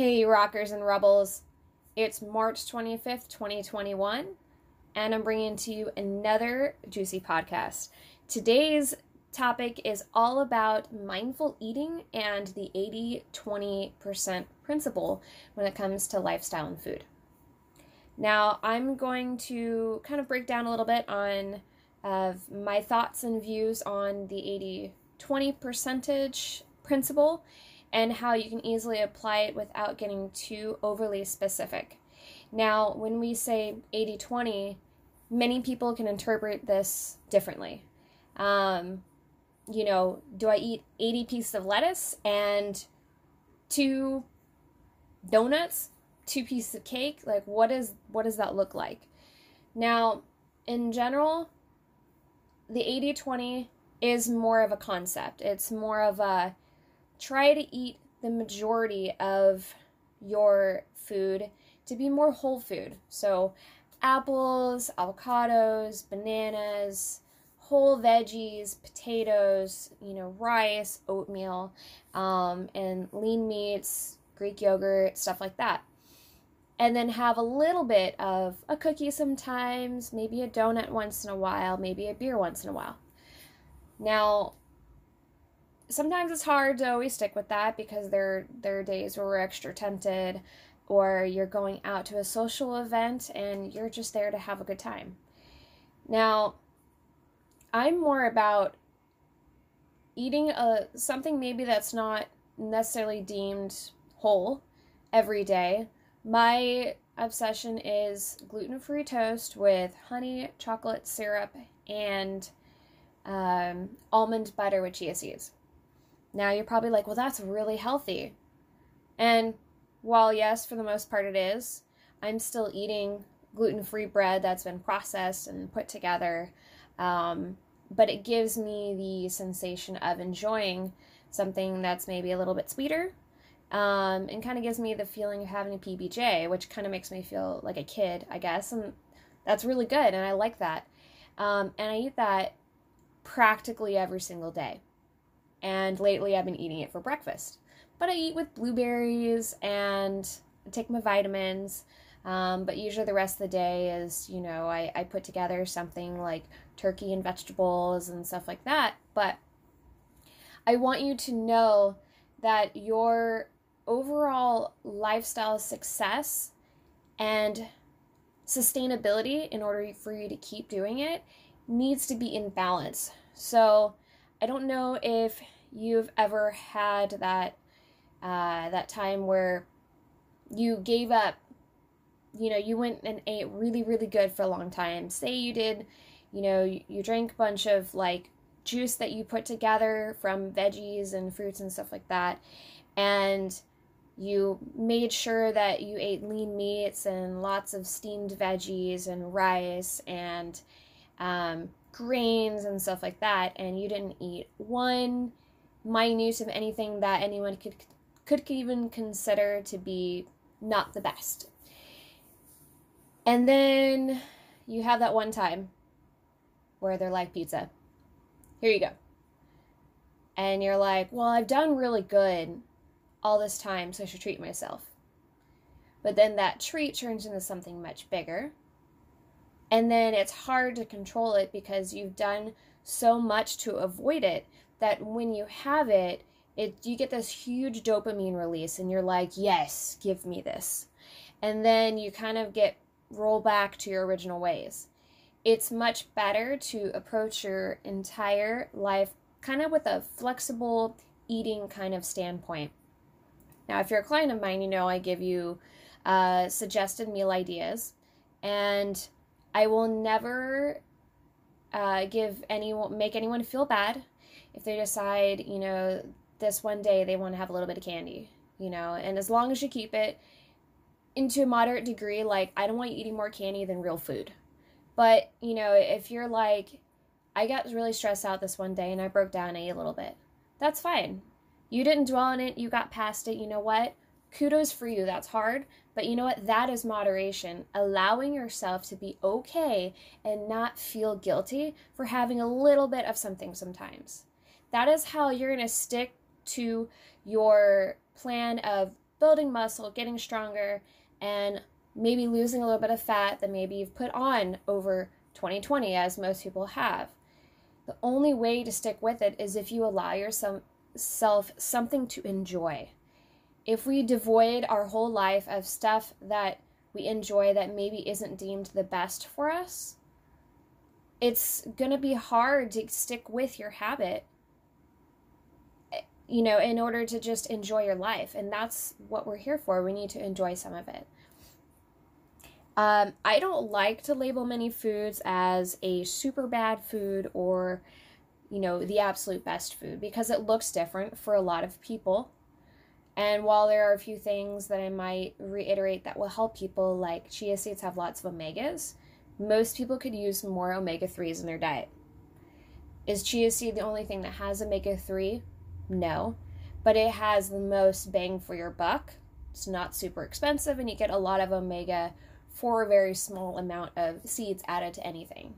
Hey, rockers and rebels. It's March 25th, 2021, and I'm bringing to you another juicy podcast. Today's topic is all about mindful eating and the 80 20% principle when it comes to lifestyle and food. Now, I'm going to kind of break down a little bit on uh, my thoughts and views on the 80 20 percentage principle and how you can easily apply it without getting too overly specific. Now, when we say 80 20, many people can interpret this differently. Um, you know, do I eat 80 pieces of lettuce and two donuts, two pieces of cake? Like what is what does that look like? Now, in general, the 80-20 is more of a concept. It's more of a try to eat the majority of your food to be more whole food. So, apples, avocados, bananas, whole veggies, potatoes, you know, rice, oatmeal, um, and lean meats, Greek yogurt, stuff like that. And then have a little bit of a cookie sometimes, maybe a donut once in a while, maybe a beer once in a while. Now, sometimes it's hard to always stick with that because there there are days where we're extra tempted or you're going out to a social event and you're just there to have a good time. Now, I'm more about eating a something maybe that's not necessarily deemed whole every day. My obsession is gluten-free toast with honey, chocolate syrup, and um, almond butter with chia seeds. Now you're probably like, well, that's really healthy. And while, yes, for the most part it is, I'm still eating gluten free bread that's been processed and put together. Um, but it gives me the sensation of enjoying something that's maybe a little bit sweeter um, and kind of gives me the feeling of having a PBJ, which kind of makes me feel like a kid, I guess. And that's really good, and I like that. Um, and I eat that practically every single day and lately I've been eating it for breakfast. But I eat with blueberries and take my vitamins. Um, but usually the rest of the day is, you know, I, I put together something like turkey and vegetables and stuff like that. But I want you to know that your overall lifestyle success and sustainability, in order for you to keep doing it, needs to be in balance. So, I don't know if you've ever had that uh, that time where you gave up. You know, you went and ate really, really good for a long time. Say you did, you know, you, you drank a bunch of like juice that you put together from veggies and fruits and stuff like that, and you made sure that you ate lean meats and lots of steamed veggies and rice and um, grains and stuff like that, and you didn't eat one minute of anything that anyone could could even consider to be not the best. And then you have that one time where they're like pizza. Here you go. And you're like, well, I've done really good all this time, so I should treat myself. But then that treat turns into something much bigger and then it's hard to control it because you've done so much to avoid it that when you have it, it you get this huge dopamine release and you're like, "Yes, give me this." And then you kind of get roll back to your original ways. It's much better to approach your entire life kind of with a flexible eating kind of standpoint. Now, if you're a client of mine, you know I give you uh, suggested meal ideas, and I will never uh, give anyone make anyone feel bad if they decide, you know, this one day they want to have a little bit of candy, you know, and as long as you keep it into a moderate degree, like I don't want you eating more candy than real food. But, you know, if you're like, I got really stressed out this one day and I broke down and ate a little bit, that's fine. You didn't dwell on it, you got past it, you know what? kudos for you. That's hard. But you know what? That is moderation. Allowing yourself to be okay and not feel guilty for having a little bit of something sometimes. That is how you're going to stick to your plan of building muscle, getting stronger, and maybe losing a little bit of fat that maybe you've put on over 2020, as most people have. The only way to stick with it is if you allow yourself something to enjoy. If we devoid our whole life of stuff that we enjoy that maybe isn't deemed the best for us, it's going to be hard to stick with your habit you know in order to just enjoy your life. And that's what we're here for. We need to enjoy some of it. Um, i don't like to label many foods as a super bad food or you know the absolute best food because it looks different for a lot of people and while there are a few things that i might reiterate that will help people like chia seeds have lots of omegas most people could use more omega 3s in their diet. Is chia seed the only thing that has omega 3? No. But it has the most bang for your buck. It's not super expensive, and you get a lot of omega for a very small amount of seeds added to anything.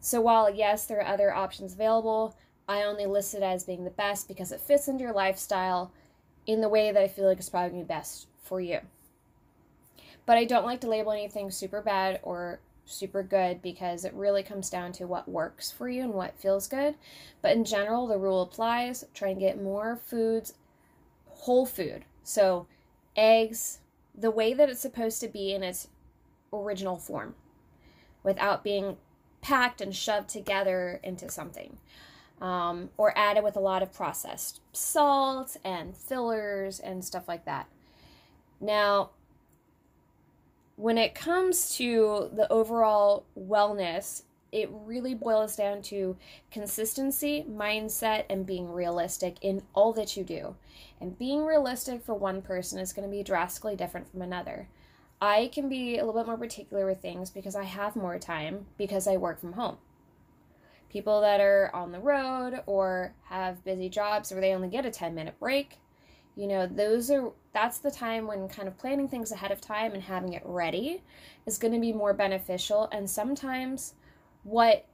So, while yes, there are other options available, I only list it as being the best because it fits into your lifestyle in the way that I feel like is probably best for you. But I don't like to label anything super bad or super good because it really comes down to what works for you and what feels good. But in general, the rule applies try and get more foods, whole food. So, eggs, the way that it's supposed to be in its original form without being packed and shoved together into something. Um, or added with a lot of processed salt and fillers and stuff like that. Now, when it comes to the overall wellness, it really boils down to consistency, mindset, and being realistic in all that you do. And being realistic for one person is going to be drastically different from another. I can be a little bit more particular with things because I have more time because I work from home. People that are on the road or have busy jobs where they only get a 10 minute break, you know, those are that's the time when kind of planning things ahead of time and having it ready is going to be more beneficial and sometimes what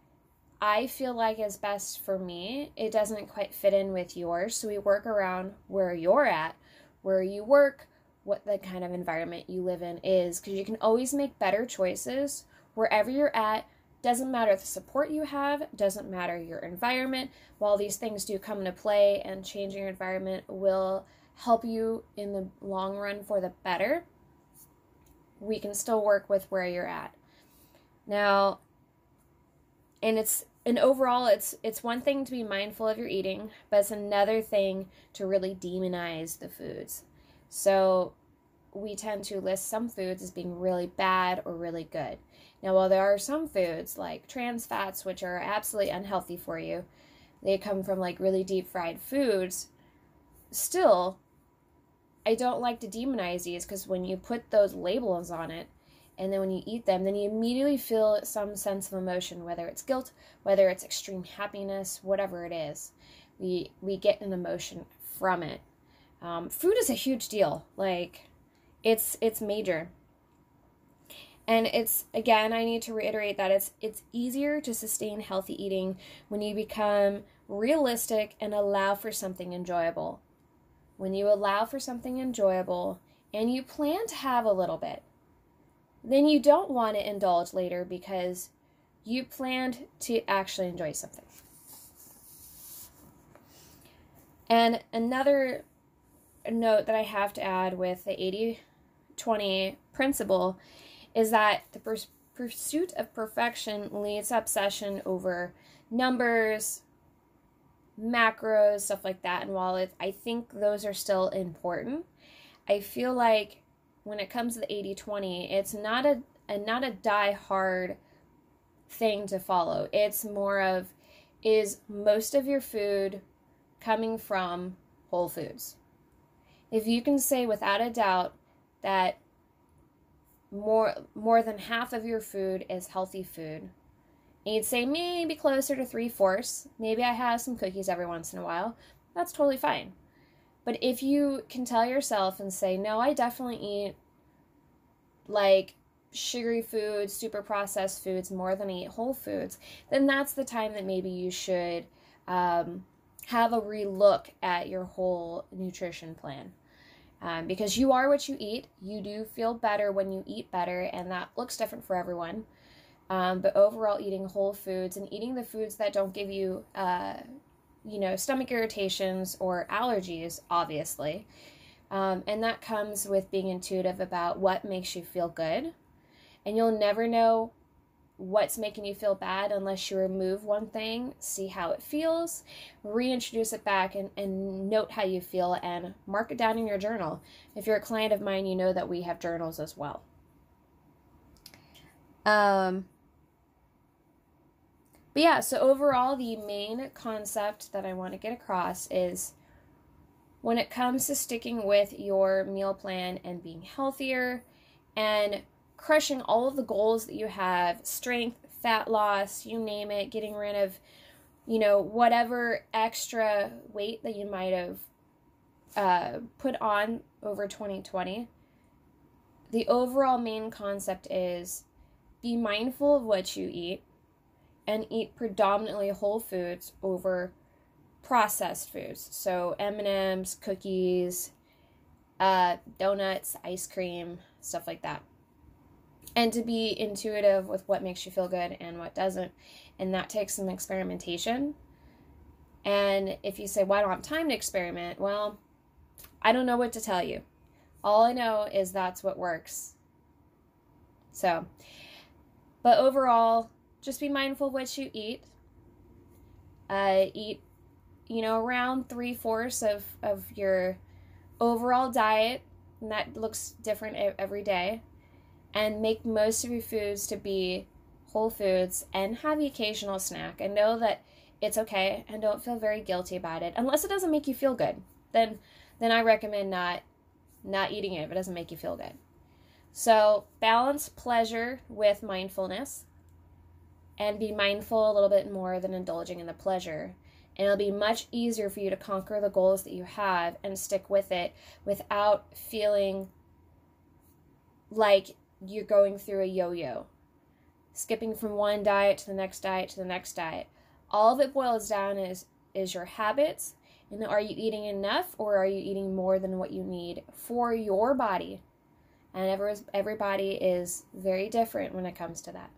I feel like is best for me, it doesn't quite fit in with yours. So we work around where you're at, where you work, what the kind of environment you live in is, because you can always make better choices wherever you're at. Doesn't matter the support you have, doesn't matter your environment. While these things do come into play and changing your environment will help you in the long run for the better, we can still work with where you're at. Now, and it's and overall it's it's one thing to be mindful of your eating, but it's another thing to really demonize the foods. So we tend to list some foods as being really bad or really good. Now, while there are some foods like trans fats, which are absolutely unhealthy for you, they come from like really deep fried foods, still, I don't like to demonize these because when you put those labels on it, and then when you eat them, then you immediately feel some sense of emotion, whether it's guilt, whether it's extreme happiness, whatever it is. We we get an emotion from it. Um, food is a huge deal. Like, it's it's major. And it's again, I need to reiterate that it's it's easier to sustain healthy eating when you become realistic and allow for something enjoyable when you allow for something enjoyable and you plan to have a little bit, then you don't want to indulge later because you planned to actually enjoy something. And another note that I have to add with the 80 20 principle is that the pers- pursuit of perfection leads to obsession over numbers, macros, stuff like that. And while it, I think those are still important, I feel like when it comes to the 80 20, it's not a, a not a die hard thing to follow. It's more of is most of your food coming from whole foods? If you can say without a doubt that more more than half of your food is healthy food, and you'd say maybe closer to three fourths. Maybe I have some cookies every once in a while. That's totally fine. But if you can tell yourself and say, no, I definitely eat like sugary foods, super processed foods more than I eat whole foods, then that's the time that maybe you should um, have a relook at your whole nutrition plan. Um, because you are what you eat. You do feel better when you eat better, and that looks different for everyone. Um, but overall, eating whole foods and eating the foods that don't give you, uh, you know, stomach irritations or allergies, obviously. Um, and that comes with being intuitive about what makes you feel good. And you'll never know what's making you feel bad unless you remove one thing, see how it feels, reintroduce it back, and, and note how you feel and mark it down in your journal. If you're a client of mine, you know that we have journals as well. Um, but yeah, so overall, the main concept that I want to get across is when it comes to sticking with your meal plan and being healthier and crushing all of the goals that you have strength, fat loss, you name it, getting rid of, you know, whatever extra weight that you might have uh, put on over 2020. The overall main concept is be mindful of what you eat and eat predominantly whole foods over processed foods. So M&Ms, cookies, uh, donuts, ice cream, stuff like that and to be intuitive with what makes you feel good and what doesn't. And that takes some experimentation. And if you say, well, I don't have time to experiment, well, I don't know what to tell you. All I know is that's what works. So, but overall, just be mindful of what you eat. Uh, eat, you know, around three fourths of, of your overall diet. And that looks different every day and make most of your foods to be whole foods and have the occasional snack and know that it's okay and don't feel very guilty about it. Unless it doesn't make you feel good then then i recommend not not eating it if it doesn't make you feel good. So balance pleasure with mindfulness and be mindful a little bit more than indulging in the pleasure. And it'll be much easier for you to conquer the goals that you have and stick with it without feeling like you're going through a yo yo, skipping from one diet to the next diet to the next diet. All of it boils down is is your habits and are you eating enough or are you eating more than what you need for your body? And every, everybody is very different when it comes to that.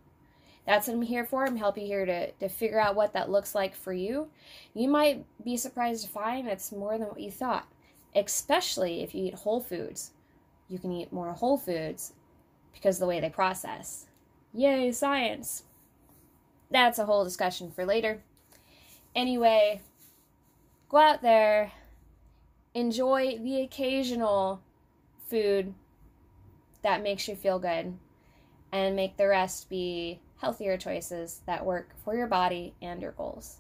That's what I'm here for. I'm helping here to, to figure out what that looks like for you. You might be surprised to find it's more than what you thought, especially if you eat whole foods. You can eat more whole foods because the way they process. Yay, science! That's a whole discussion for later. Anyway, go out there, enjoy the occasional food that makes you feel good, and make the rest be healthier choices that work for your body and your goals.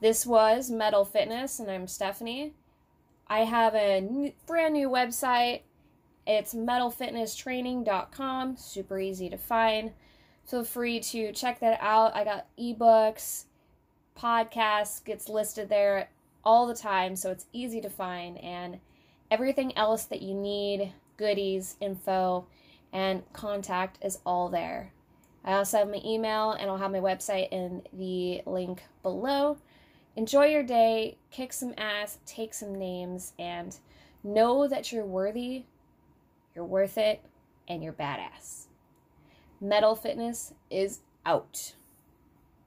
This was Metal Fitness, and I'm Stephanie. I have a brand new website it's metalfitnesstraining.com, super easy to find. Feel free to check that out. I got ebooks, podcasts gets listed there all the time, so it's easy to find and everything else that you need, goodies, info, and contact is all there. I also have my email and I'll have my website in the link below. Enjoy your day, kick some ass, take some names, and know that you're worthy you're worth it and you're badass. Metal Fitness is out.